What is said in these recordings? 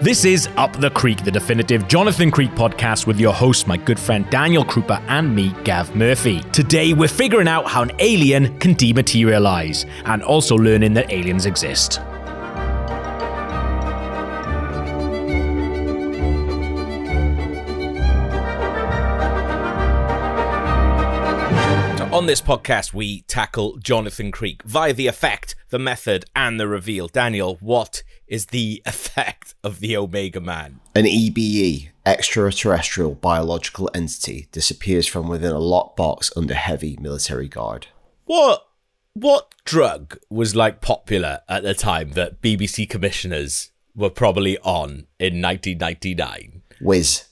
This is Up the Creek, the definitive Jonathan Creek podcast with your host, my good friend Daniel Krupa, and me, Gav Murphy. Today, we're figuring out how an alien can dematerialize and also learning that aliens exist. On this podcast, we tackle Jonathan Creek via the effect, the method, and the reveal. Daniel, what is the effect of the Omega Man? An EBE, extraterrestrial biological entity, disappears from within a lockbox under heavy military guard. What what drug was like popular at the time that BBC commissioners were probably on in 1999? Whiz.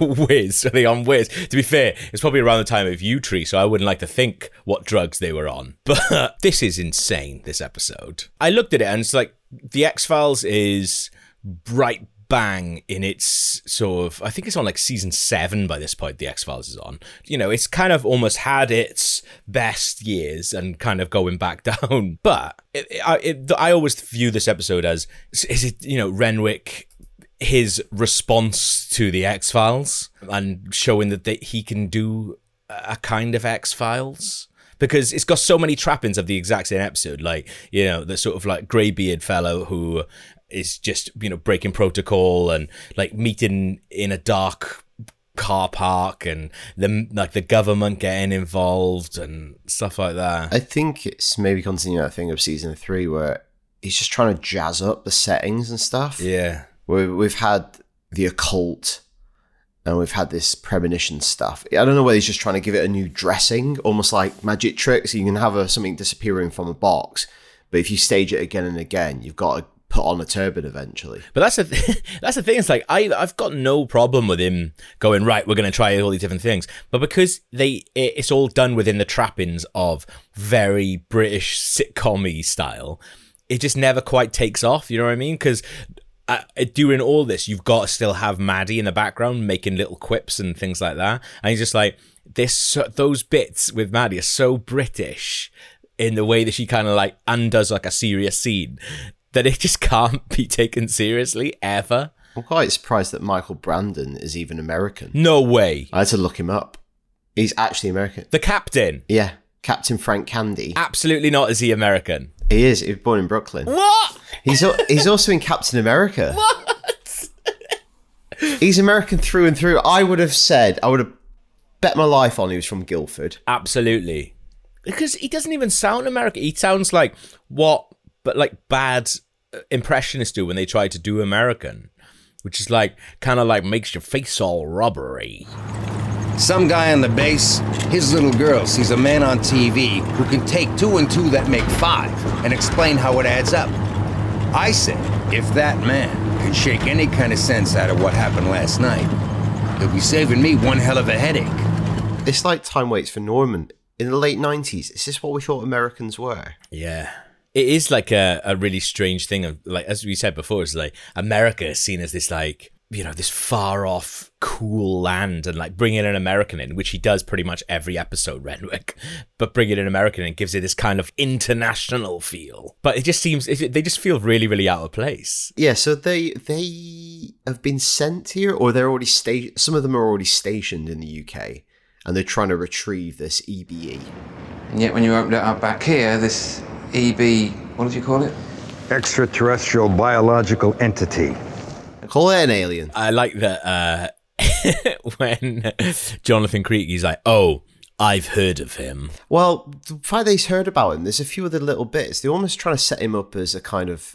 Whiz. Are they on Whiz? To be fair, it's probably around the time of U-Tree, so I wouldn't like to think what drugs they were on. But this is insane, this episode. I looked at it and it's like The X-Files is bright bang in its sort of I think it's on like season 7 by this point the X-Files is on. You know, it's kind of almost had its best years and kind of going back down. But it, I, it, I always view this episode as is it, you know, Renwick his response to the X Files and showing that they, he can do a kind of X Files. Because it's got so many trappings of the exact same episode, like you know the sort of like greybeard fellow who is just you know breaking protocol and like meeting in a dark car park and the like the government getting involved and stuff like that. I think it's maybe continuing that thing of season three where he's just trying to jazz up the settings and stuff. Yeah, where we've had the occult and we've had this premonition stuff. I don't know whether he's just trying to give it a new dressing, almost like magic tricks. You can have a, something disappearing from a box, but if you stage it again and again, you've got to put on a turban eventually. But that's the th- that's the thing. It's like I I've got no problem with him going right. We're going to try all these different things, but because they it's all done within the trappings of very British sitcom style, it just never quite takes off. You know what I mean? Because uh, during all this, you've got to still have Maddie in the background making little quips and things like that. And he's just like, this, those bits with Maddie are so British in the way that she kind of like undoes like a serious scene that it just can't be taken seriously ever. I'm quite surprised that Michael Brandon is even American. No way. I had to look him up. He's actually American. The captain. Yeah, Captain Frank Candy. Absolutely not. Is he American? He is. He was born in Brooklyn. What? He's he's also in Captain America. What? He's American through and through. I would have said, I would have bet my life on he was from Guildford. Absolutely. Because he doesn't even sound American. He sounds like what, but like bad uh, impressionists do when they try to do American, which is like kind of like makes your face all rubbery. Some guy on the base, his little girl sees a man on TV who can take two and two that make five and explain how it adds up. I say, if that man can shake any kind of sense out of what happened last night, he'll be saving me one hell of a headache. It's like time waits for Norman. In the late 90s, is this what we thought Americans were? Yeah. It is like a, a really strange thing of like as we said before, it's like America is seen as this like you know, this far off, cool land and like bringing an American in, which he does pretty much every episode, Renwick, but bringing an American in gives it this kind of international feel. But it just seems, it, they just feel really, really out of place. Yeah, so they they have been sent here, or they're already sta- Some of them are already stationed in the UK, and they're trying to retrieve this EBE. And yet, when you opened it up back here, this EB, what did you call it? Extraterrestrial biological entity. Call it an alien. I like that uh, when Jonathan Creek, he's like, oh, I've heard of him. Well, the fact that he's heard about him, there's a few other little bits. They're almost trying to set him up as a kind of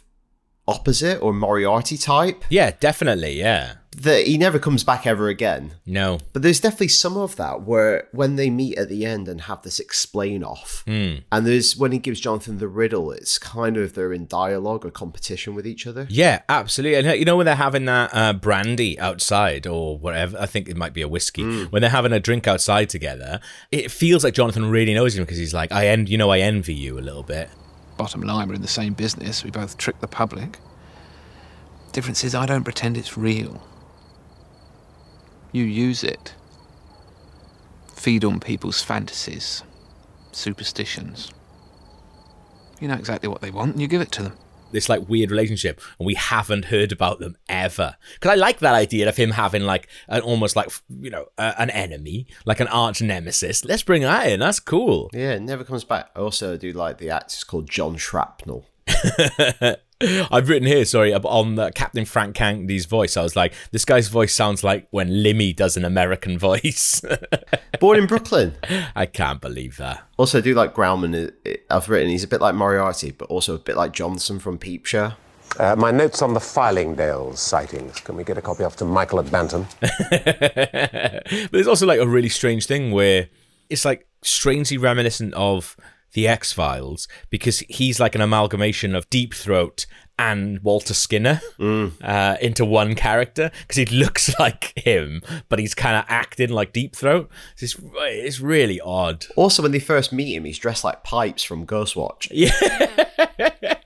opposite or Moriarty type. Yeah, definitely. Yeah. That he never comes back ever again. No. But there's definitely some of that where when they meet at the end and have this explain off, Mm. and there's when he gives Jonathan the riddle, it's kind of they're in dialogue or competition with each other. Yeah, absolutely. And you know when they're having that uh, brandy outside or whatever, I think it might be a whiskey. When they're having a drink outside together, it feels like Jonathan really knows him because he's like, "I en- you know, I envy you a little bit." Bottom line, we're in the same business. We both trick the public. Difference is, I don't pretend it's real. You use it. Feed on people's fantasies, superstitions. You know exactly what they want and you give it to them. this like weird relationship, and we haven't heard about them ever. Because I like that idea of him having like an almost like you know uh, an enemy, like an arch nemesis. Let's bring that in. That's cool. Yeah, it never comes back. I also do like the actor's called John Shrapnel. I've written here, sorry, on uh, Captain Frank Candy's voice. I was like, this guy's voice sounds like when Limmy does an American voice. Born in Brooklyn. I can't believe that. Also, I do like Grauman. uh, I've written he's a bit like Moriarty, but also a bit like Johnson from Peep Show. Uh, my notes on the Fylingdale sightings. Can we get a copy off to Michael at Bantam? but there's also like a really strange thing where it's like strangely reminiscent of the X Files because he's like an amalgamation of Deep Throat and Walter Skinner uh, into one character because he looks like him, but he's kind of acting like Deep Throat. It's, it's really odd. Also, when they first meet him, he's dressed like Pipes from Ghostwatch.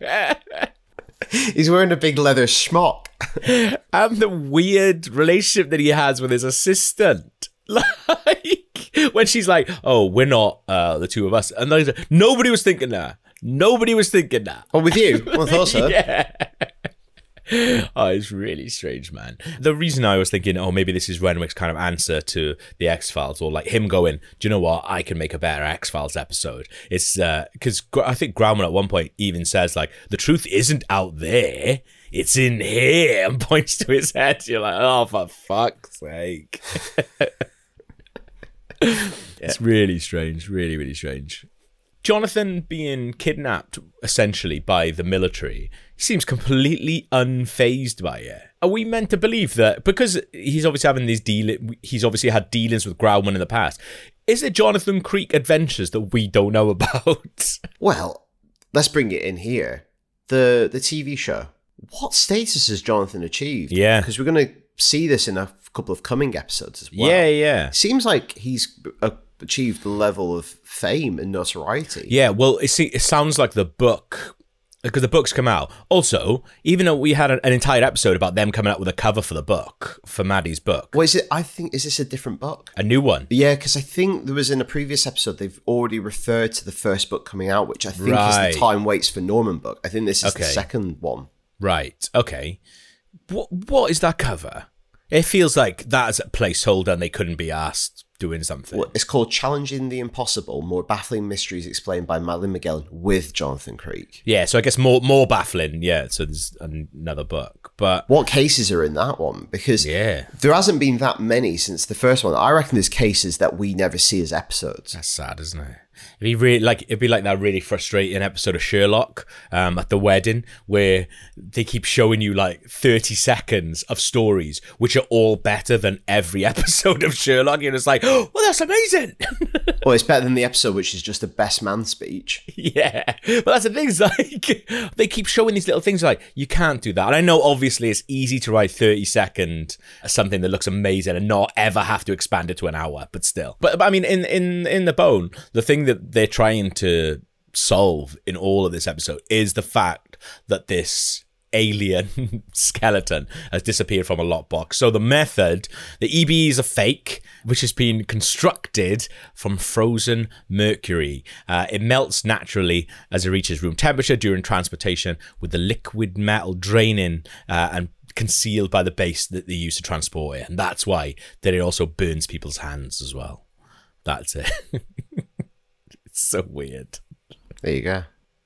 Yeah. He's wearing a big leather schmuck. and the weird relationship that he has with his assistant. When she's like, "Oh, we're not uh, the two of us," and then he's nobody was thinking that. Nobody was thinking that. Oh, with you? Well, I thought so. yeah. oh, it's really strange, man. The reason I was thinking, oh, maybe this is Renwick's kind of answer to the X Files, or like him going, do you know what? I can make a better X Files episode. It's because I think Grauman at one point even says like, the truth isn't out there. It's in here and points to his head. You're like, oh, for fuck's sake. It's really strange, really, really strange. Jonathan being kidnapped essentially by the military he seems completely unfazed by it. Are we meant to believe that because he's obviously having these deal he's obviously had dealings with Grauman in the past? Is it Jonathan Creek adventures that we don't know about? Well, let's bring it in here. The the TV show. What status has Jonathan achieved? Yeah. because we're going to see this in a couple of coming episodes as well. Yeah, yeah. Seems like he's achieved the level of fame and notoriety. Yeah, well, it, see, it sounds like the book because the book's come out. Also, even though we had an, an entire episode about them coming out with a cover for the book for Maddie's book, Well, is it? I think is this a different book? a new one. Yeah, because I think there was in a previous episode they've already referred to the first book coming out, which I think is the Time Waits for Norman book. I think this is the Okay. second one. Right. Okay. What What is that cover? It feels like that's a placeholder, and they couldn't be asked doing something. Well, It's called Challenging the Impossible: More Baffling Mysteries Explained by Madeline Magellan with Jonathan Creek. Yeah. So I guess more more baffling. Yeah. So there's another book, but What cases are in that one? Because yeah, there hasn't been that many since the first one. I reckon there's cases that we never see as episodes. That's sad, isn't it? It'd be really like it'd be like that really frustrating episode of Sherlock um, at the wedding where they keep showing you like thirty seconds of stories which are all better than every episode of Sherlock. You're just like, oh, well, that's amazing. Well, it's better than the episode which is just a best man speech. yeah, but that's the thing. Is like they keep showing these little things like you can't do that. And I know obviously it's easy to write thirty second something that looks amazing and not ever have to expand it to an hour, but still. But, but I mean, in in in the bone, the thing that they're trying to solve in all of this episode is the fact that this alien skeleton has disappeared from a lockbox. So the method, the EBE is a fake, which has been constructed from frozen mercury. Uh, it melts naturally as it reaches room temperature during transportation, with the liquid metal draining uh, and concealed by the base that they use to transport it. And that's why that it also burns people's hands as well. That's it. so weird There you go.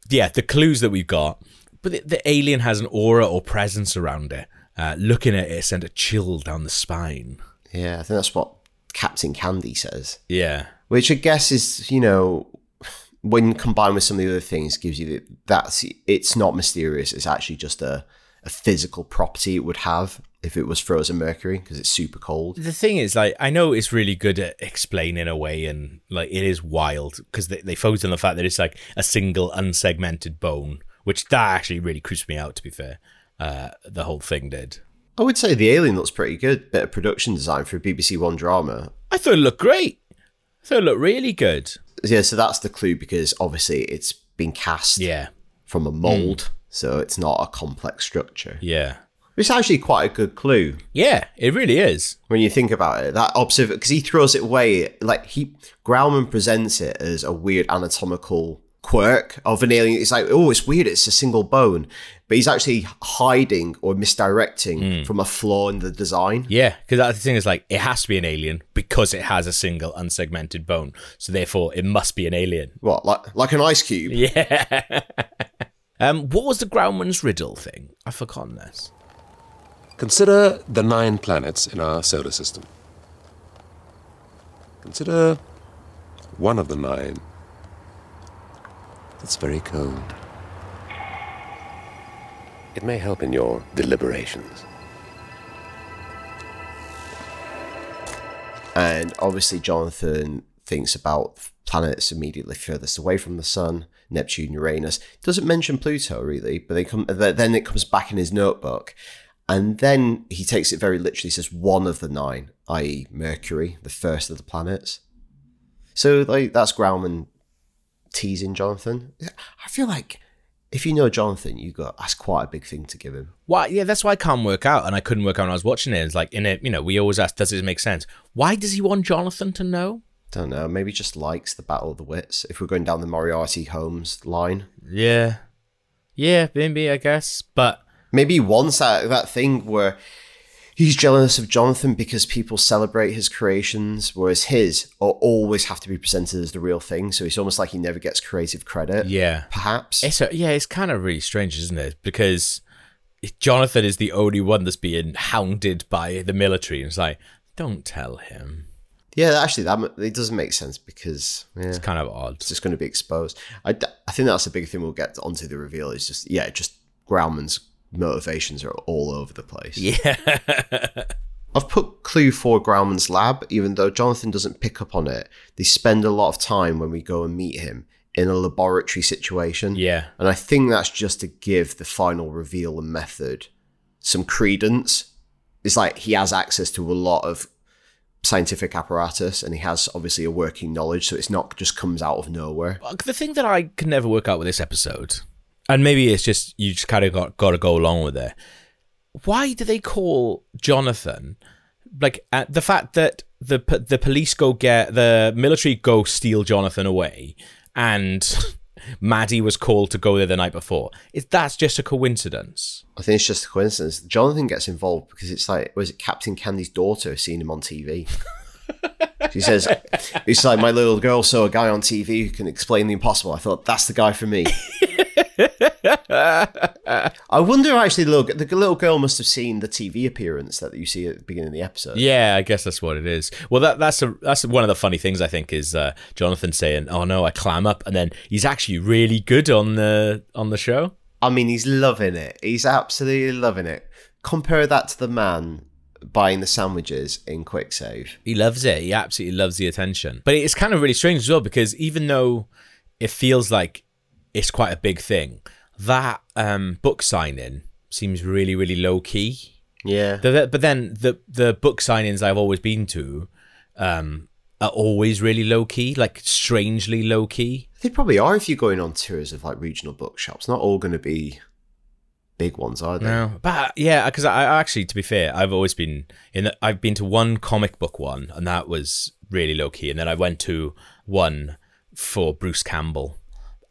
yeah, the clues that we've got, but the, the alien has an aura or presence around it. Uh, looking at it sent a chill down the spine. Yeah, I think that's what Captain Candy says. Yeah, which I guess is you know when combined with some of the other things gives you that that's it's not mysterious it's actually just a, a physical property it would have if it was frozen mercury because it's super cold the thing is, like, I know it's really good at explaining away, and like it is wild because they, they focus on the fact that it's like a single unsegmented bone, which that actually really creeps me out. To be fair, uh, the whole thing did. i would say the alien looks pretty good bit of production design for a bbc one drama I thought it looked great. I thought it looked really good. yeah so that's the clue because obviously it's been cast Yeah, from a mold so it's not a complex structure yeah, it's actually quite a good clue yeah. It really is. when you think about it, that observer because he throws it away like he Grauman presents it as a weird anatomical quirk of an alien. It's like, oh, it's weird. It's a single bone, but he's actually hiding or misdirecting from a flaw in the design. Yeah, because that's the thing is like it has to be an alien because it has a single unsegmented bone. So therefore, it must be an alien. What, like like an ice cube? Yeah. um, what was the Grauman's riddle thing? I've forgotten this. Consider the nine planets in our solar system. Consider one of the nine that's very cold. It may help in your deliberations. And obviously, Jonathan thinks about planets immediately furthest away from the sun, Neptune, Uranus. Doesn't mention Pluto really, but they come. Then it comes back in his notebook, and then he takes it very literally. Says one of the nine, i.e., Mercury, the first of the planets. So like that's Grauman teasing Jonathan. I feel like if you know Jonathan, you got that's quite a big thing to give him. Why? Yeah, that's why I can't work out, and I couldn't work out when I was watching it. It's like in it, you know, we always ask, does it make sense? Why does he want Jonathan to know? Don't know. Maybe just likes the Battle of the Wits. If we're going down the Moriarty Holmes line, Yeah, yeah, maybe I guess, but maybe once that that thing where he's jealous of Jonathan because people celebrate his creations, whereas his are always have to be presented as the real thing. So it's almost like he never gets creative credit. yeah, perhaps. it's a, yeah, it's kind of really strange, isn't it? Because Jonathan is the only one that's being hounded by the military, and it's like, don't tell him. yeah, actually, that it doesn't make sense because yeah, It's kind of odd. it's just going to be exposed. I, I think that's a big thing we'll get onto the reveal. Is just yeah, just Grauman's motivations are all over the place. Yeah, I've put clue for Grauman's lab, even though Jonathan doesn't pick up on it. They spend a lot of time when we go and meet him in a laboratory situation. yeah, And I think that's just to give the final reveal and method some credence. It's like he has access to a lot of scientific apparatus and he has obviously a working knowledge, so it's not just comes out of nowhere. the thing that I can never work out with this episode, and maybe it's just you just kind of got got to go along with it. Why do they call Jonathan like uh, the fact that the the police go get the military go steal Jonathan away, and Maddie was called to go there the night before? Is that's just a coincidence? I think it's just a coincidence. Jonathan gets involved because it's like, was it Captain Candy's daughter seeing him on TV? she says, it's like my little girl saw a guy on TV who can explain the impossible. I thought, that's the guy for me. I wonder actually, look, the little girl must have seen the TV appearance that you see at the beginning of the episode. Yeah, I guess that's what it is. Well, that that's a, that's one of the funny things I think is uh, Jonathan saying, "Oh no, I clam up," and then he's actually really good on the on the show. I mean, he's loving it. He's absolutely loving it. Compare that to the man buying the sandwiches in Quick Save. He loves it. He absolutely loves the attention. But it's kind of really strange as well because even though it feels like it's quite a big thing, that um, book signing seems really, really low key. Yeah. The- But then the the book signings I've always been to um, are always really low key, like strangely low key. They probably are if you're going on tours of like regional bookshops. Not all going to be big ones, are they? No, but yeah, because I, I actually, to be fair, I've always been in. The, I've been to one comic book one, and that was really low key. And then I went to one for Bruce Campbell,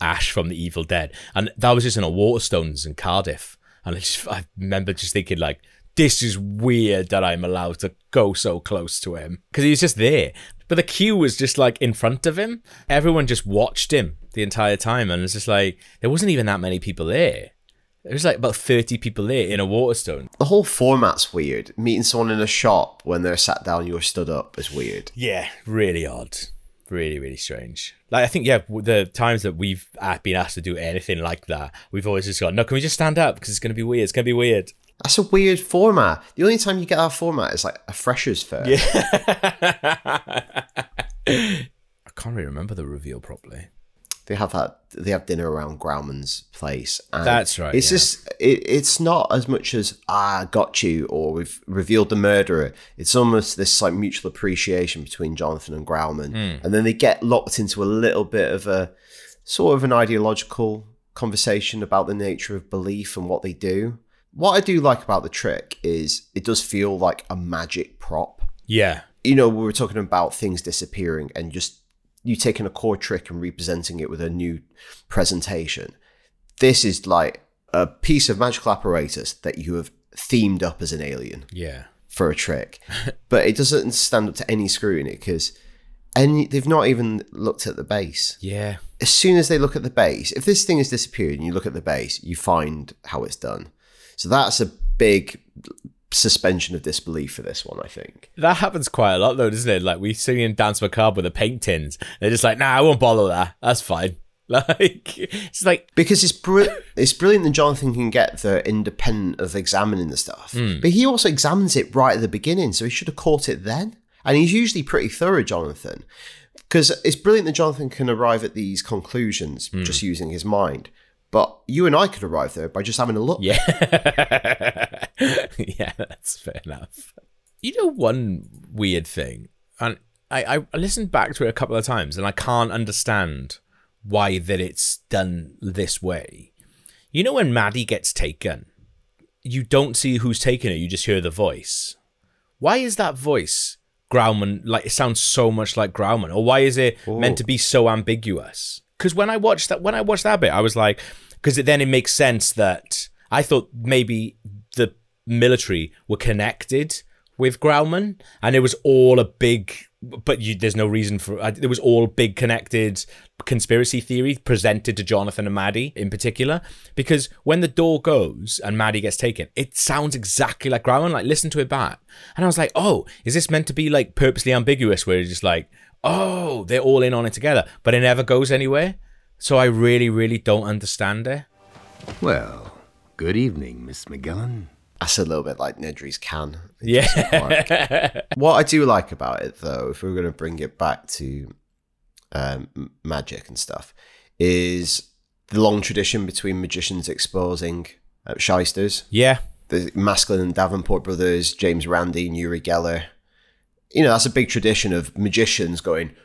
Ash from the Evil Dead, and that was just in a Waterstones in Cardiff. And I just, I remember just thinking like, this is weird that I'm allowed to go so close to him because he was just there. But the queue was just like in front of him. Everyone just watched him the entire time, and it's just like there wasn't even that many people there. There was like about 30 people there in a Waterstone. The whole format's weird. Meeting someone in a shop when they're sat down, you're stood up is weird. Yeah, really odd. Really, really strange. Like, I think, yeah, the times that we've uh, been asked to do anything like that, we've always just gone, no, can we just stand up? Because it's going to be weird. It's going to be weird. That's a weird format. The only time you get that format is like a freshers fair. Yeah. I can't really remember the reveal properly. They have that. They have dinner around Grauman's place. And That's right, It's yeah. just. It, it's not as much as ah got you or we've revealed the murderer. It's almost this like mutual appreciation between Jonathan and Grauman, Hmm. and then they get locked into a little bit of a sort of an ideological conversation about the nature of belief and what they do. What I do like about the trick is it does feel like a magic prop Yeah. you know, we were talking about things disappearing and just you taking a core trick and representing it with a new presentation. This is like a piece of magical apparatus that you have themed up as an alien Yeah. for a trick, but it doesn't stand up to any scrutiny because any they've not even looked at the base. Yeah. As soon as they look at the base, if this thing has disappeared and you look at the base, you find how it's done. So that's a big suspension of disbelief for this one, I think. That happens quite a lot though, doesn't it? Like we see in Danse Macabre with the paint tins. They're just like, nah, I won't bother that. That's fine. Like it's like because it's br- it's brilliant that Jonathan can get the independent of examining the stuff, hmm. but he also examines it right at the beginning, so he should have caught it then. And he's usually pretty thorough, Jonathan, because it's brilliant that Jonathan can arrive at these conclusions hmm. just using his mind. But you and I could arrive there by just having a look. Yeah. yeah, that's fair enough. You know one weird thing, and I, I listened back to it a couple of times and I can't understand why that it's done this way. You know when Maddie gets taken, you don't see who's taking it, you just hear the voice. Why is that voice Grauman like it sounds so much like Grauman? Or why is it meant to be so ambiguous? Because when I watched that when I watched that bit, I was like, because then it makes sense that I thought maybe the military were connected with Grauman, and it was all a big. But you, there's no reason for uh, it was all big connected conspiracy theory presented to Jonathan and Maddie in particular. Because when the door goes and Maddie gets taken, it sounds exactly like Grauman. Like listen to it back, and I was like, oh, is this meant to be like purposely ambiguous? Where it's just like, oh, they're all in on it together, but it never goes anywhere. So I really, really don't understand it. Well, good evening, Miss Magellan. That's a little bit like Nedry's can. Yeah. what I do like about it, though, if we're going to bring it back to um, magic and stuff, is the long tradition between magicians exposing uh, shysters. Yeah. The Maskelyne and Davenport brothers, James Randi and Uri Geller. You know, that's a big tradition of magicians going,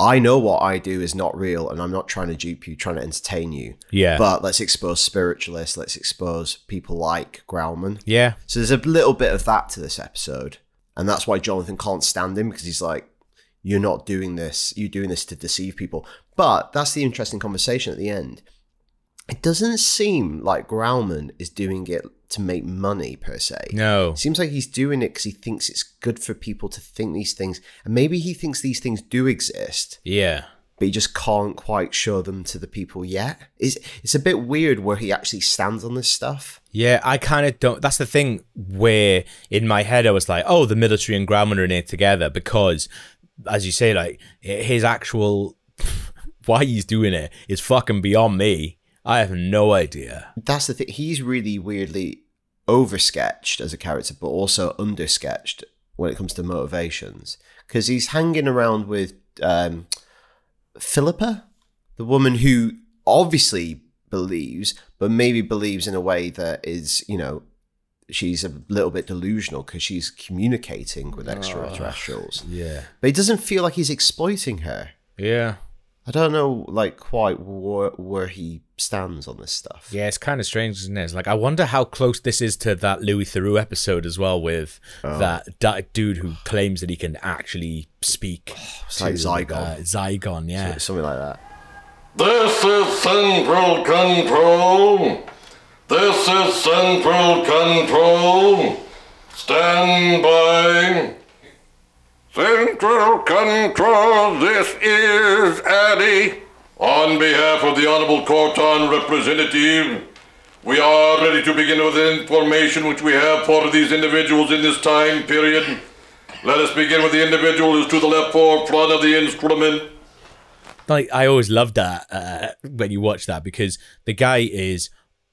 I know what I do is not real, and I'm not trying to dupe you, trying to entertain you. Yeah. But let's expose spiritualists, let's expose people like Grauman. Yeah. So there's a little bit of that to this episode. And that's why Jonathan can't stand him because he's like, you're not doing this. You're doing this to deceive people. But that's the interesting conversation at the end. It doesn't seem like Grauman is doing it to make money per se. No. Seems like he's doing it because he thinks it's good for people to think these things. And maybe he thinks these things do exist, Yeah. but he just can't quite show them to the people yet. It's, it's a bit weird where he actually stands on this stuff. Yeah, I kind of don't. That's the thing where in my head I was like, oh, the military and Grauman are in it together because, as you say, like his actual why he's doing it is fucking beyond me. I have no idea. that's the thing. He's really weirdly oversketched as a character, but also undersketched when it comes to motivations. Because he's hanging around with um, Philippa, the woman who obviously believes, but maybe believes in a way that is, you know, she's a little bit delusional because she's communicating with extraterrestrials. Yeah. But he doesn't feel like he's exploiting her. Yeah. I don't know, like, quite where, where he stands on this stuff. Yeah, it's kind of strange, isn't it? It's like I wonder how close this is to that Louis Theroux episode as well, with that, that dude who claims that he can actually speak. It's like Zygon. uh, Zygon, yeah. Something like that. This is Central Control. This is Central Control. Stand by. Central Control, this is Addy. On behalf of the Honorable Corton representative, we are ready to begin with the information which we have for these individuals in this time period. Let us begin with the individual who's to the left forefront of the instrument. like I always loved that uh, when you watch that because the guy is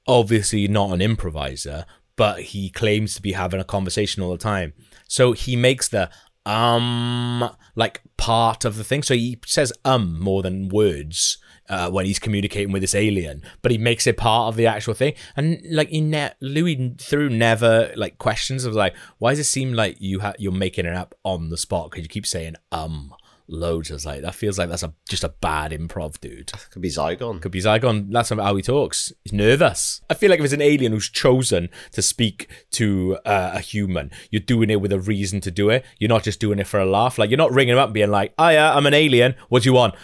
obviously not an improviser, but he claims to be having a conversation all the time. So he makes the um like part of the thing. So he says um more than words. Uh, when he's communicating with this alien, but he makes it part of the actual thing, and like he ne- Louis Theroux never like questions of like why does it seem like you ha- you're making it up on the spot because you keep saying um loads. I was like, that feels like that's a just a bad improv dude. Could be Zygon. Could be Zygon. That's how he talks. He's nervous. I feel like if it's an alien who's chosen to speak to uh, a human, you're doing it with a reason to do it. You're not just doing it for a laugh. Like you're not ringing him up and being like, "Oh yeah, I'm an alien. What do you want?"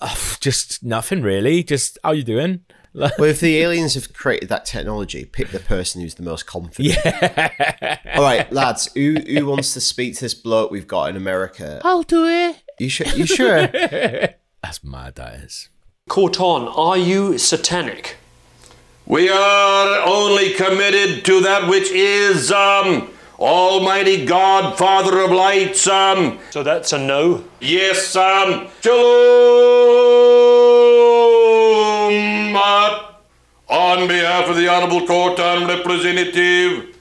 Ugh, just nothing really. Just how you doing? Well, if the aliens have created that technology, pick the person who's the most confident. Yeah. All right, lads, who who wants to speak to this bloke we've got in America? I'll do it. You sure? You sure? That's mad. That is. Corton, are you satanic? We are only committed to that which is um, Almighty God, Father of lights. Um, So that's a no. yes, um, Shalom. Uh, On behalf of the Honorable Corton Representative,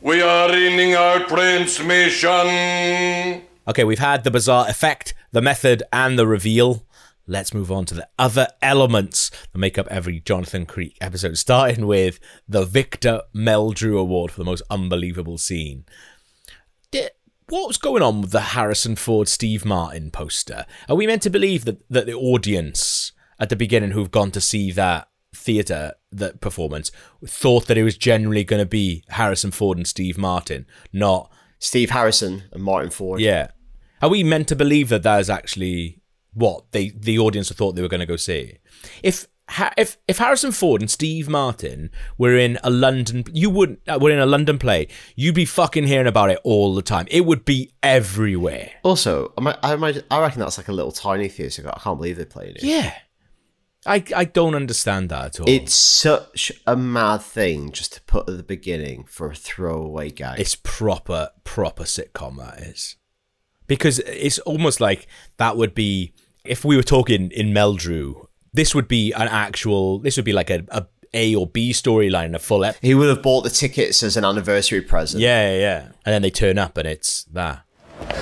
we are ending our transmission. Okay, we've had the bizarre effect, the method, and the reveal. Let's move on to the other elements that make up every Jonathan Creek episode, starting with the Victor Meldrew Award for the most unbelievable scene. What was going on with the Harrison Ford Steve Martin poster? Are we meant to believe that, that the audience at the beginning who've gone to see that theatre, that performance, thought that it was generally going to be Harrison Ford and Steve Martin, not Steve Harrison and Martin Ford. yeah. Are we meant to believe that that is actually what they the audience thought they were going to go see? If if if Harrison Ford and Steve Martin were in a London, you wouldn't. Uh, were in a London play, you'd be fucking hearing about it all the time. It would be everywhere. Also, I, might- I, might- I reckon that's like a little tiny theatre. I can't believe they played it. Yeah, I I don't understand that at all. It's such a mad thing just to put at the beginning for a throwaway gag. it's proper proper sitcom that is because it's almost like that would be if we were talking in Meldrew this would be an actual this would be like a, a A or B storyline in a full ep- he would have bought the tickets as an anniversary present. yeah yeah yeah and then they turn up and it's that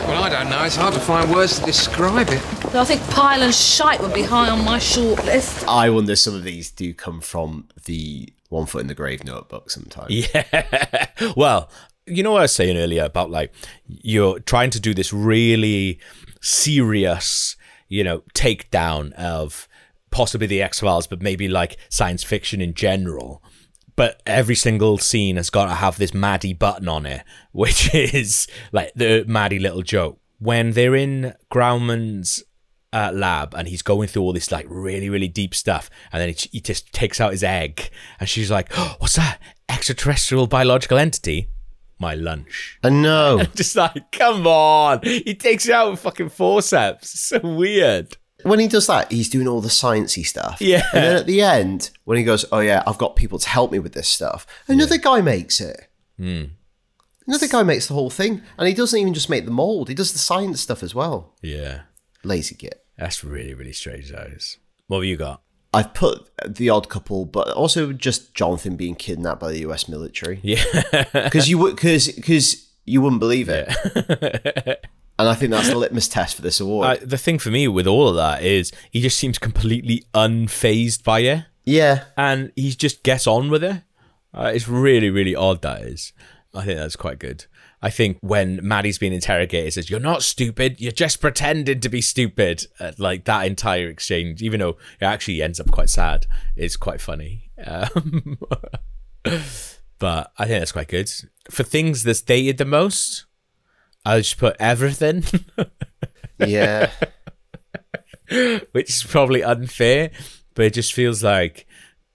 Well, I don't know. It's hard to find words to describe it. I think pile and shite would be high on my short list. I wonder some of these do come from the One Foot in the Grave notebook sometimes. Yeah. well, you know what I was saying earlier about like you're trying to do this really serious, you know, takedown of possibly the X Files, but maybe like science fiction in general. But every single scene has got to have this Maddie button on it, which is like the Maddie little joke. When they're in Grauman's uh, lab and he's going through all this like really really deep stuff and then he, he just takes out his egg and she's like oh, what's that extraterrestrial biological entity my lunch I know. just like come on he takes it out with fucking forceps It's so weird when he does that, he's doing all the sciencey stuff. Yeah. And then at the end, when he goes, "Oh yeah, I've got people to help me with this stuff," another guy makes it. Hmm. Another guy makes the whole thing, and he doesn't even just make the mold; he does the science stuff as well. yeah Lazy git. that's really really strange that is what have you got I've put the odd couple, but also just Jonathan being kidnapped by the U.S. military. yeah because you would because because you wouldn't believe it. and I think that's the litmus test for this award. uh, the thing for me with all of that is he just seems completely unfazed by it yeah, and he just gets on with it. Uh, it's really, really odd. That is. I think that's quite good. I think when Maddie's being interrogated, says, "You're not stupid. You're just pretending to be stupid." Uh, like that entire exchange, even though it actually ends up quite sad, is quite funny. Um, but I think that's quite good for things that's dated the most. I'll just put everything. yeah. which is probably unfair, but it just feels like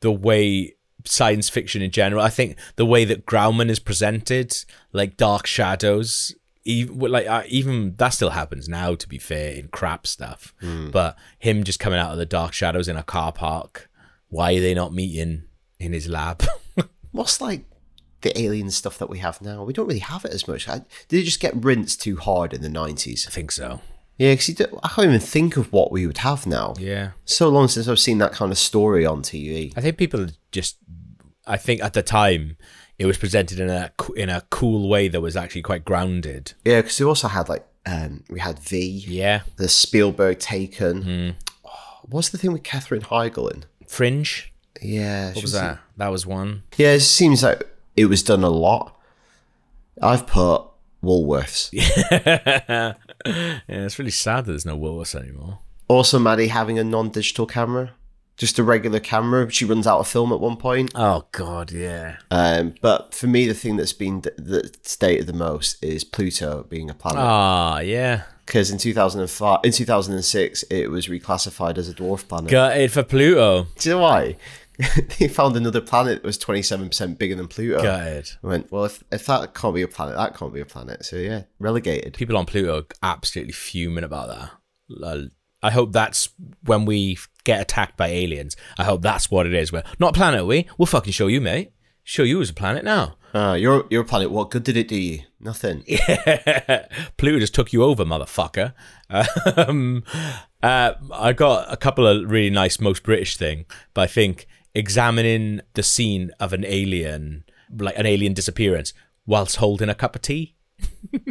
the way science fiction in general. I think the way that Grauman is presented, like Dark Shadows, even like uh, even that still happens now. To be fair, in crap stuff, but him just coming out of the Dark Shadows in a car park. Why are they not meeting in his lab? What's like the alien stuff that we have now? We don't really have it as much. Did it just get rinsed too hard in the nineties? I think so. Yeah, because I can't even think of what we would have now. Yeah. So long since I've seen that kind of story on TV. I think people just. I think at the time it was presented in a in a cool way that was actually quite grounded. Yeah, because we also had like um, we had V, Yeah. the Spielberg Taken. Oh, what's the thing with Katherine Heigl in? Fringe. Yeah, What was that? That was one. Yeah, it seems like it was done a lot. I've put Woolworths. Yeah, it's really sad that there's no Woolworths anymore. Also, Maddie having a non-digital camera, just a regular camera. She runs out of film at one point. Oh God, yeah. Um, but for me, the thing that's been d- that stated the most is Pluto being a planet. Ah, yeah. Because in 2005, in 2006, it was reclassified as a dwarf planet. Gutted for Pluto. Do you know why? they found another planet that was 27% bigger than Pluto. Gutted. I went, well, if, if that can't be a planet, that can't be a planet. So yeah, relegated. People on Pluto are absolutely fuming about that. I hope that's when we get attacked by aliens. I hope that's what it is. We're not a planet, are we? We'll fucking show you, mate. Show you as a planet now. Uh, your your planet. What good did it do you? Nothing. Yeah. Pluto just took you over, motherfucker. Um, uh, I got a couple of really nice most British thing, but I think examining the scene of an alien, like an alien disappearance, whilst holding a cup of tea.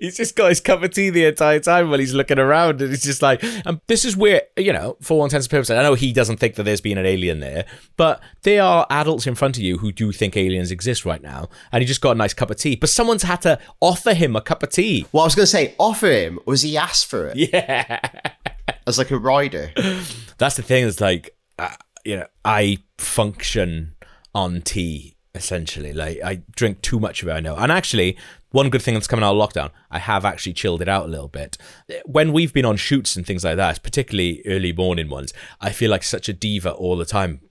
he's just got his cup of tea the entire time while he's looking around, and he's just like, um, "This is where you know, for all intents and purposes." I know he doesn't think that there's been an alien there, but there are adults in front of you who do think aliens exist right now, and he just got a nice cup of tea. But someone's had to offer him a cup of tea. Well, I was going to say, offer him. Was he asked for it? Yeah, As like a rider. that's the thing. Is like, uh, you know, I function on tea essentially. Like, I drink too much of it. I know, and actually. One good thing that's coming out of lockdown, I have actually chilled it out a little bit. When we've been on shoots and things like that, particularly early morning ones, I feel like such a diva all the time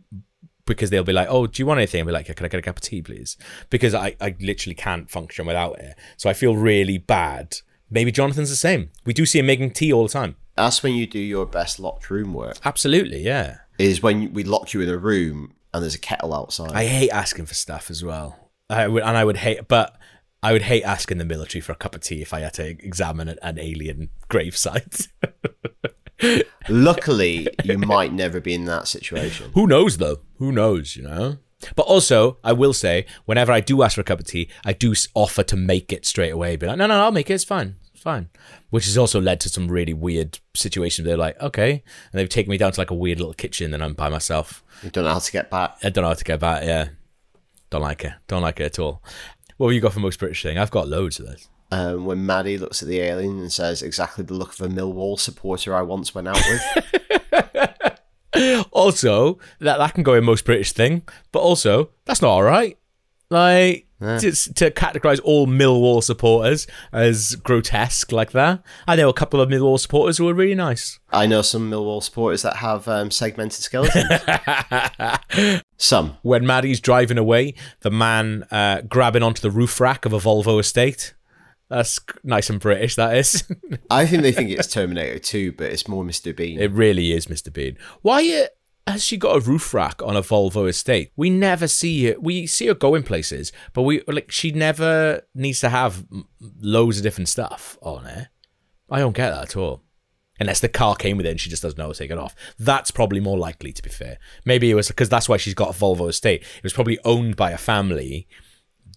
because they'll be like, "Oh, do you want anything?" I'll be like, "Yeah, "Can I get a cup of tea, please?" Because I, I literally can't function without it. So I feel really bad. Maybe Jonathan's the same. We do see him making tea all the time. That's when you do your best locked room work. Absolutely, yeah. Is when we lock you in a room and there's a kettle outside. I hate asking for stuff as well. I would, and I would hate, but I would hate asking the military for a cup of tea if I had to examine an, alien gravesite. Luckily, you might never be in that situation. Who knows though? Who knows? You know. But also, I will say, whenever I do ask for a cup of tea, I do offer to make it straight away. Be like, no, no, no, I'll make it. It's fine. Fine. Which has also led to some really weird situations. They're like, okay, and they've taken me down to like a weird little kitchen, and I'm by myself. You don't know how to get back. I don't know how to get back. Yeah, don't like it. Don't like it at all. What have you got for most British thing? I've got loads of this. Um, when Maddie looks at the alien and says, exactly the look of a Millwall supporter I once went out with. Also, that that can go in most British thing, but also that's not all right. Like to, to categorize all Millwall supporters as grotesque like that. I know a couple of Millwall supporters who are really nice. I know some Millwall supporters that have um, segmented skeletons. some. When Maddie's driving away, the man uh, grabbing onto the roof rack of a Volvo estate. That's nice and British. That is. I think they think it's Terminator 2, but it's more Mr. Bean. It really is, Mr. Bean. Why has she got a roof rack on a Volvo estate? We never see it. We see her going places, but we like she never needs to have loads of different stuff on it. I don't get that at all. Unless the car came with it and she just doesn't know how to take it off. That's probably more likely, to be fair. Maybe it was because that's why she's got a Volvo estate. It was probably owned by a family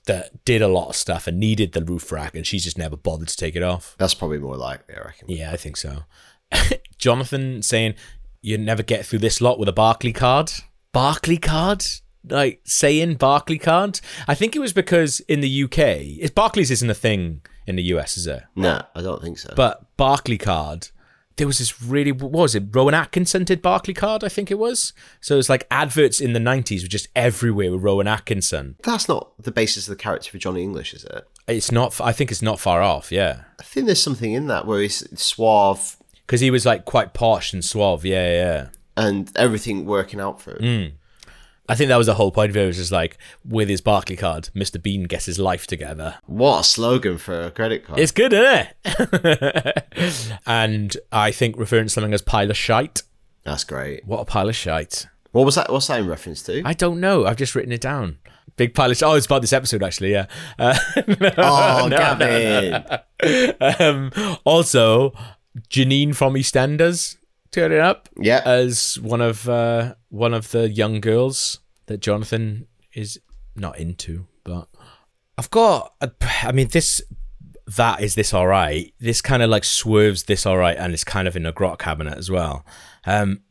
that did a lot of stuff and needed the roof rack, and she's just never bothered to take it off. That's probably more likely, I reckon. Yeah, I think so. Jonathan saying you never get through this lot with a Barclay card. Barclay card? Like saying Barclay card? I think it was because in the UK, it's Barclays isn't a thing in the US, is it? No, I don't think so. But Barclay card, there was this really what was it? Rowan Atkinson did Barclay card, I think it was. So it's like adverts in the nineties were just everywhere with Rowan Atkinson. That's not the basis of the character for Johnny English, is it? It's not. I think it's not far off. Yeah, I think there's something in that where he's suave because he was like quite posh and suave. Yeah, yeah. and everything working out for him. I think that was the whole point of it. It was just like with his Barclay card, Mr. Bean gets his life together. What a slogan for a credit card. It's good, isn't it? and I think referring to something as pile of shite. That's great. What a pile of shite. What was that? What's that in reference to? I don't know. I've just written it down. Big pile of shite. Oh, it's about this episode, actually. Yeah. Uh, oh, Gavin. um, also, Janine from EastEnders turning up Yeah. as one of uh, one of the young girls that Jonathan is not into. But I've got. A, I mean, this that is this all right. This kind of like swerves this all right, and it's kind of in a grot cabinet as well. Um,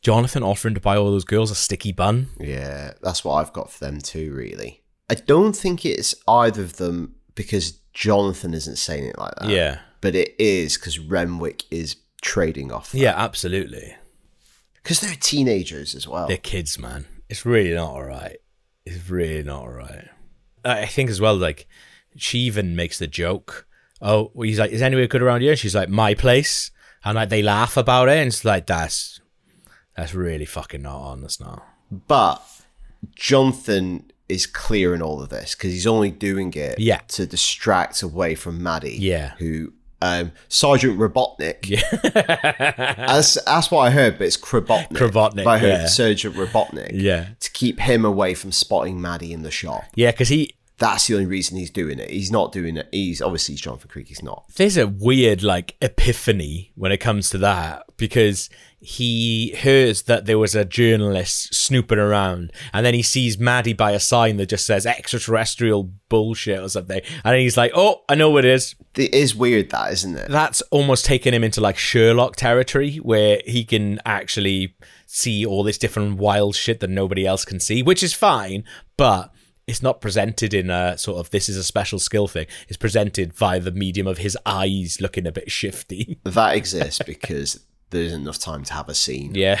Jonathan offering to buy all those girls a sticky bun. Yeah, that's what I've got for them too, really. I don't think it's either of them because Jonathan isn't saying it like that. Yeah. But it is because Renwick is trading off. Yeah, absolutely. Because they're teenagers as well. They're kids, man. It's really not all right. It's really not all right. I think as well, like, she even makes the joke. Oh, well, he's like, is anywhere good around here? She's like, my place. And like, they laugh about it. And it's like, that's, that's really fucking not on. That's not. But Jonathan is clear in all of this because he's only doing it Yeah. to distract away from Maddie. Yeah. Who um Sergeant Robotnik. Yeah. that's that's what I heard, but it's. Krabotnik, But I heard yeah. Sergeant Robotnik. Yeah. To keep him away from spotting Maddie in the shop. Yeah, because he, That's the only reason he's doing it. He's not doing it. He's obviously Jonathan Creek. He's not. there's a weird like epiphany when it comes to that because he hears that there was a journalist snooping around and then he sees Maddie by a sign that just says extraterrestrial bullshit or something and he's like oh I know what it is It is weird that, isn't it? that's almost taken him into like Sherlock territory where he can actually see all this different wild shit that nobody else can see which is fine but it's not presented in a sort of this is a special skill thing it's presented via the medium of his eyes looking a bit shifty That exists because there isn't enough time to have a scene. Yeah.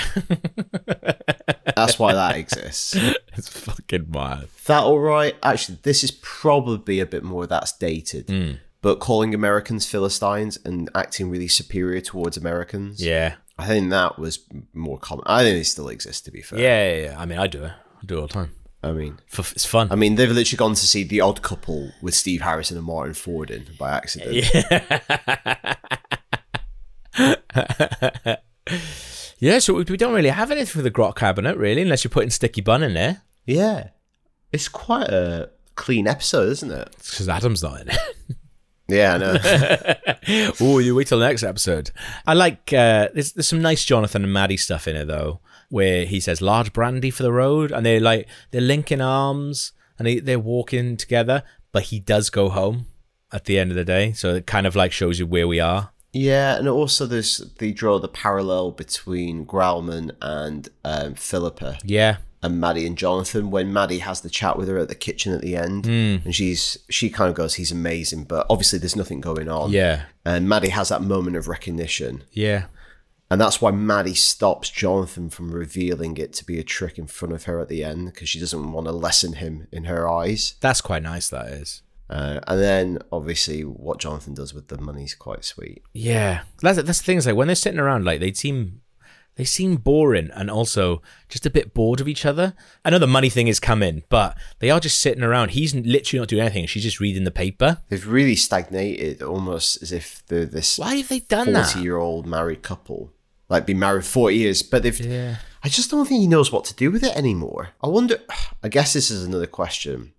That's why that exists. it's fucking wild. That all right? Actually, this is probably a bit more that's dated. Hmm. But calling Americans Philistines and acting really superior towards Americans. Yeah. I think that was more common. I think it still exists, to be fair. Yeah, yeah, yeah. I mean, I do it. I do it all the time. I mean, F- It's fun. I mean, they've literally gone to see The Odd Couple with Steve Harrison and Martin Ford in by accident. yeah, so we we don't really have anything for the grot cabinet, really, unless you're putting sticky bun in there. Yeah. It's quite a clean episode, isn't it? It's because Adam's not in it. Yeah, I know. oh, you wait till the next episode. I like, uh, there's, there's some nice Jonathan and Maddie stuff in it, though, where he says, large brandy for the road, and they're like, they're linking arms, and they, they're walking together, but he does go home at the end of the day, so it kind of like shows you where we are. Yeah, and also there's they draw the parallel between Grauman and um, Philippa Yeah. and Maddie and Jonathan when Maddie has the chat with her at the kitchen at the end, Hmm. and she's she kind of goes, "He's amazing," but obviously there's nothing going on. Yeah. and Maddie has that moment of recognition, Yeah. And that's why Maddie stops Jonathan from revealing it to be a trick in front of her at the end because she doesn't want to lessen him in her eyes. That's quite nice, that is. Uh, and then obviously what Jonathan does with the money is quite sweet. Yeah, that's that's the thing. Is like when they're sitting around, like they seem they seem boring and also just a bit bored of each other. I know the money thing is coming, but they are just sitting around. He's literally not doing anything. She's just reading the paper. They've really stagnated, almost as if they're this Why have they done that? forty-year-old married couple, like been married forty years. But they've, Yeah. I just don't think he knows what to do with it anymore. I wonder. I guess this is another question.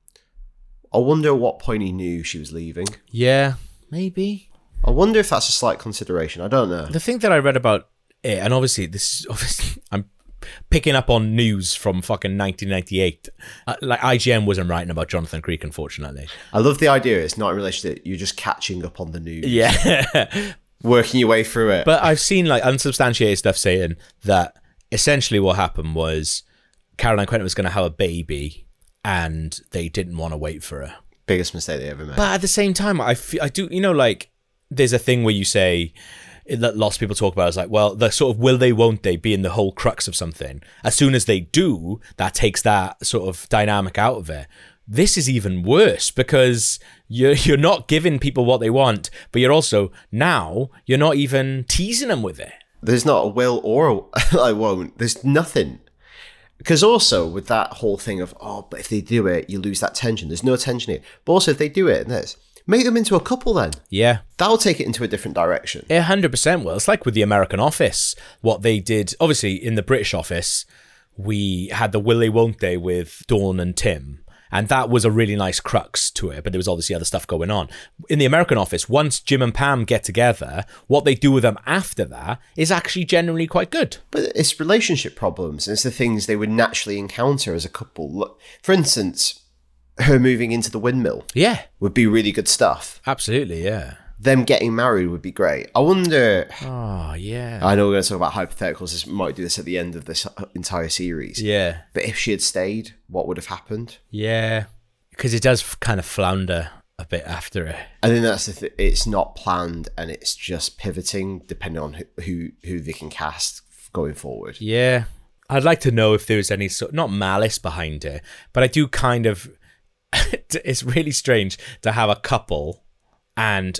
I wonder at what point he knew she was leaving. Yeah, maybe. I wonder if that's a slight consideration. I don't know. The thing that I read about it, and obviously this is obviously I'm picking up on news from fucking 1998. Uh, like IGN wasn't writing about Jonathan Creek, unfortunately. I love the idea. It's not in relation to you're just catching up on the news. Yeah. working your way through it. But I've seen like unsubstantiated stuff saying that essentially what happened was Caroline Quentin was going to have a baby and they didn't want to wait for her. biggest mistake they ever made. But at the same time, I feel, I do, you know, like there's a thing where you say that lots of people talk about is like, well, the sort of will they, won't they being the whole crux of something. As soon as they do, that takes that sort of dynamic out of it. This is even worse because you're you're not giving people what they want, but you're also now you're not even teasing them with it. There's not a will or a, I won't. There's nothing. Because also with that whole thing of oh, but if they do it, you lose that tension. There's no tension here. But also if they do it, and this make them into a couple. Then Yeah, that'll take it into a different direction. A hundred percent. Well, it's like with the American Office. What they did, obviously, in the British Office, we had the will they won't they with Dawn and Tim, and that was a really nice crux to it. But there was obviously other stuff going on in the American Office. Once Jim and Pam get together, what they do with them after that is actually generally quite good. But it's relationship problems. And it's the things they would naturally encounter as a couple. Look, For instance, her moving into the windmill Yeah, would be really good stuff. absolutely. Yeah. Them getting married would be great. I wonder. Oh yeah. I know we're going to talk about hypotheticals. This might do this at the end of this entire series. yeah. But if she had stayed, what would have happened? Yeah. Because it does kind of flounder a bit after it. I think that's the th- it's not planned and it's just pivoting depending on who who, who they can cast going forward. Yeah. I'd like to know if there's any sort not malice behind it, but I do kind of it's really strange to have a couple and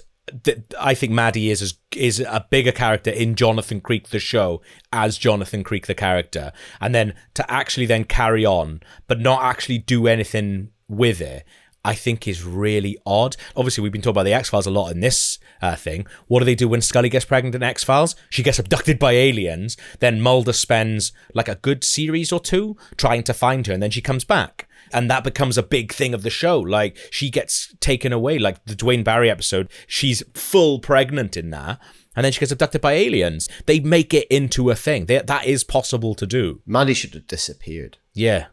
I think Maddie is as, is a bigger character in Jonathan Creek the show as Jonathan Creek the character and then to actually then carry on but not actually do anything with it I think is really odd. Obviously, we've been talking about the X Files a lot in this uh, thing. What do they do when Scully gets pregnant in X Files? She gets abducted by aliens. Then Mulder spends like a good series or two trying to find her, and then she comes back. And that becomes a big thing of the show. Like, she gets taken away, like the Duane Barry episode. She's full pregnant in that. And then she gets abducted by aliens. They make it into a thing. They, that is possible to do. Maddie should have disappeared. Yeah.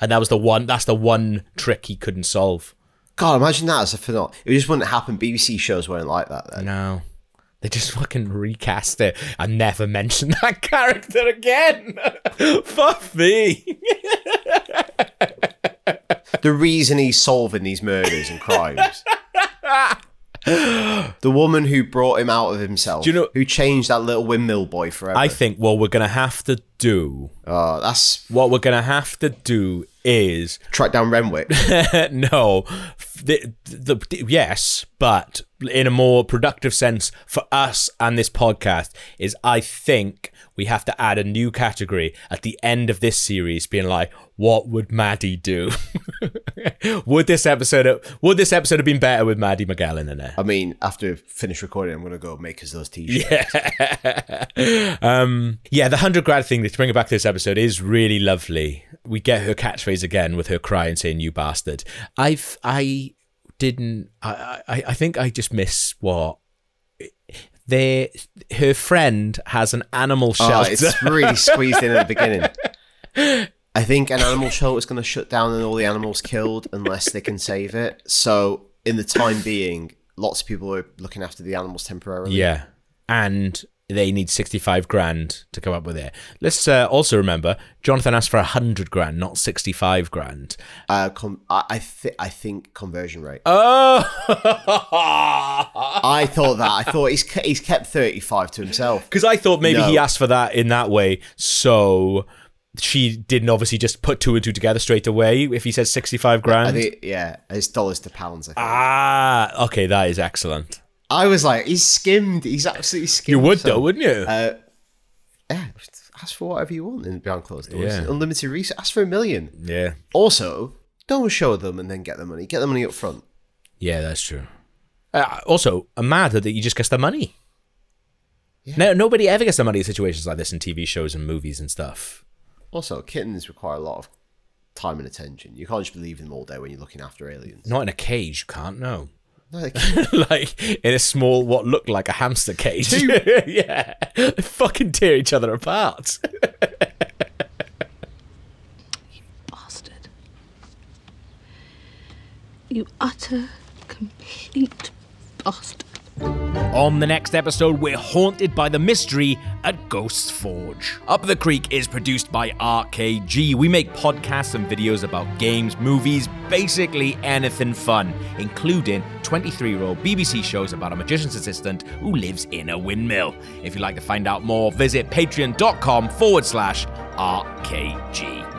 And that was the one, that's the one trick he couldn't solve. God, imagine that as a phenomenon. It just wouldn't happen. BBC shows weren't like that then. No. They just fucking recast it and never mention that character again. Fuck me. The reason he's solving these murders and crimes. the woman who brought him out of himself. Do you know- who changed that little windmill boy forever? I think Well, we're going to have to do, Oh, that's what we're going to have to do is track down Renwick. no, the, the, the- yes, but in a more productive sense for us and this podcast is I think we have to add a new category at the end of this series, being like, what would Maddie do? would this episode would this episode have been better with Maddie Magellan in it? I mean, after finish recording, I'm gonna go make us those t-shirts. Yeah. um, yeah, the 100 grad thing, to bring it back to this episode, is really lovely. We get her catchphrase again with her crying saying, you bastard. I've, I didn't, I, I, I think I just miss what. They, her friend has an animal Oh, shelter. it's really squeezed in at the beginning. I think an animal shelter is going to shut down and all the animals killed unless they can save it. So, in the time being, lots of people are looking after the animals temporarily. yeah. And they need 65 grand to come up with it. Let's uh, also remember, Jonathan asked for 100 grand, not 65 grand. Uh, com- I I, th- I think conversion rate. Oh! I thought that. I thought he's ke- he's kept thirty five to himself. Because I thought maybe No. he asked for that in that way, so she didn't obviously just put two and two together straight away. If he says sixty-five I grand, think yeah, it's dollars to pounds. I, think. ah, okay, that is excellent. I was like, he's skimmed. He's absolutely skimmed. You would so- though, wouldn't you? Uh, yeah, ask for whatever you want in behind closed doors. Yeah. Unlimited research. Ask for a million. yeah, Also, don't show them and then get the money. Get the money up front. yeah, that's true. Uh, also, I'm mad that you just gets the money. No, nobody ever gets the money in situations like this in TV shows and movies and stuff. Also, kittens require a lot of time and attention. You can't just leave them all day when you're looking after aliens. Not in a cage, you can't know. No, they like in a small, what looked like a hamster cage. yeah, they fucking tear each other apart. You bastard. You utter, complete bastard. On the next episode, we're haunted by the mystery at Ghost's Forge. Up the Creek is produced by RKG. We make podcasts and videos about games, movies, basically anything fun, including 23 year old BBC shows about a magician's assistant who lives in a windmill. If you'd like to find out more, visit patreon.com forward slash RKG.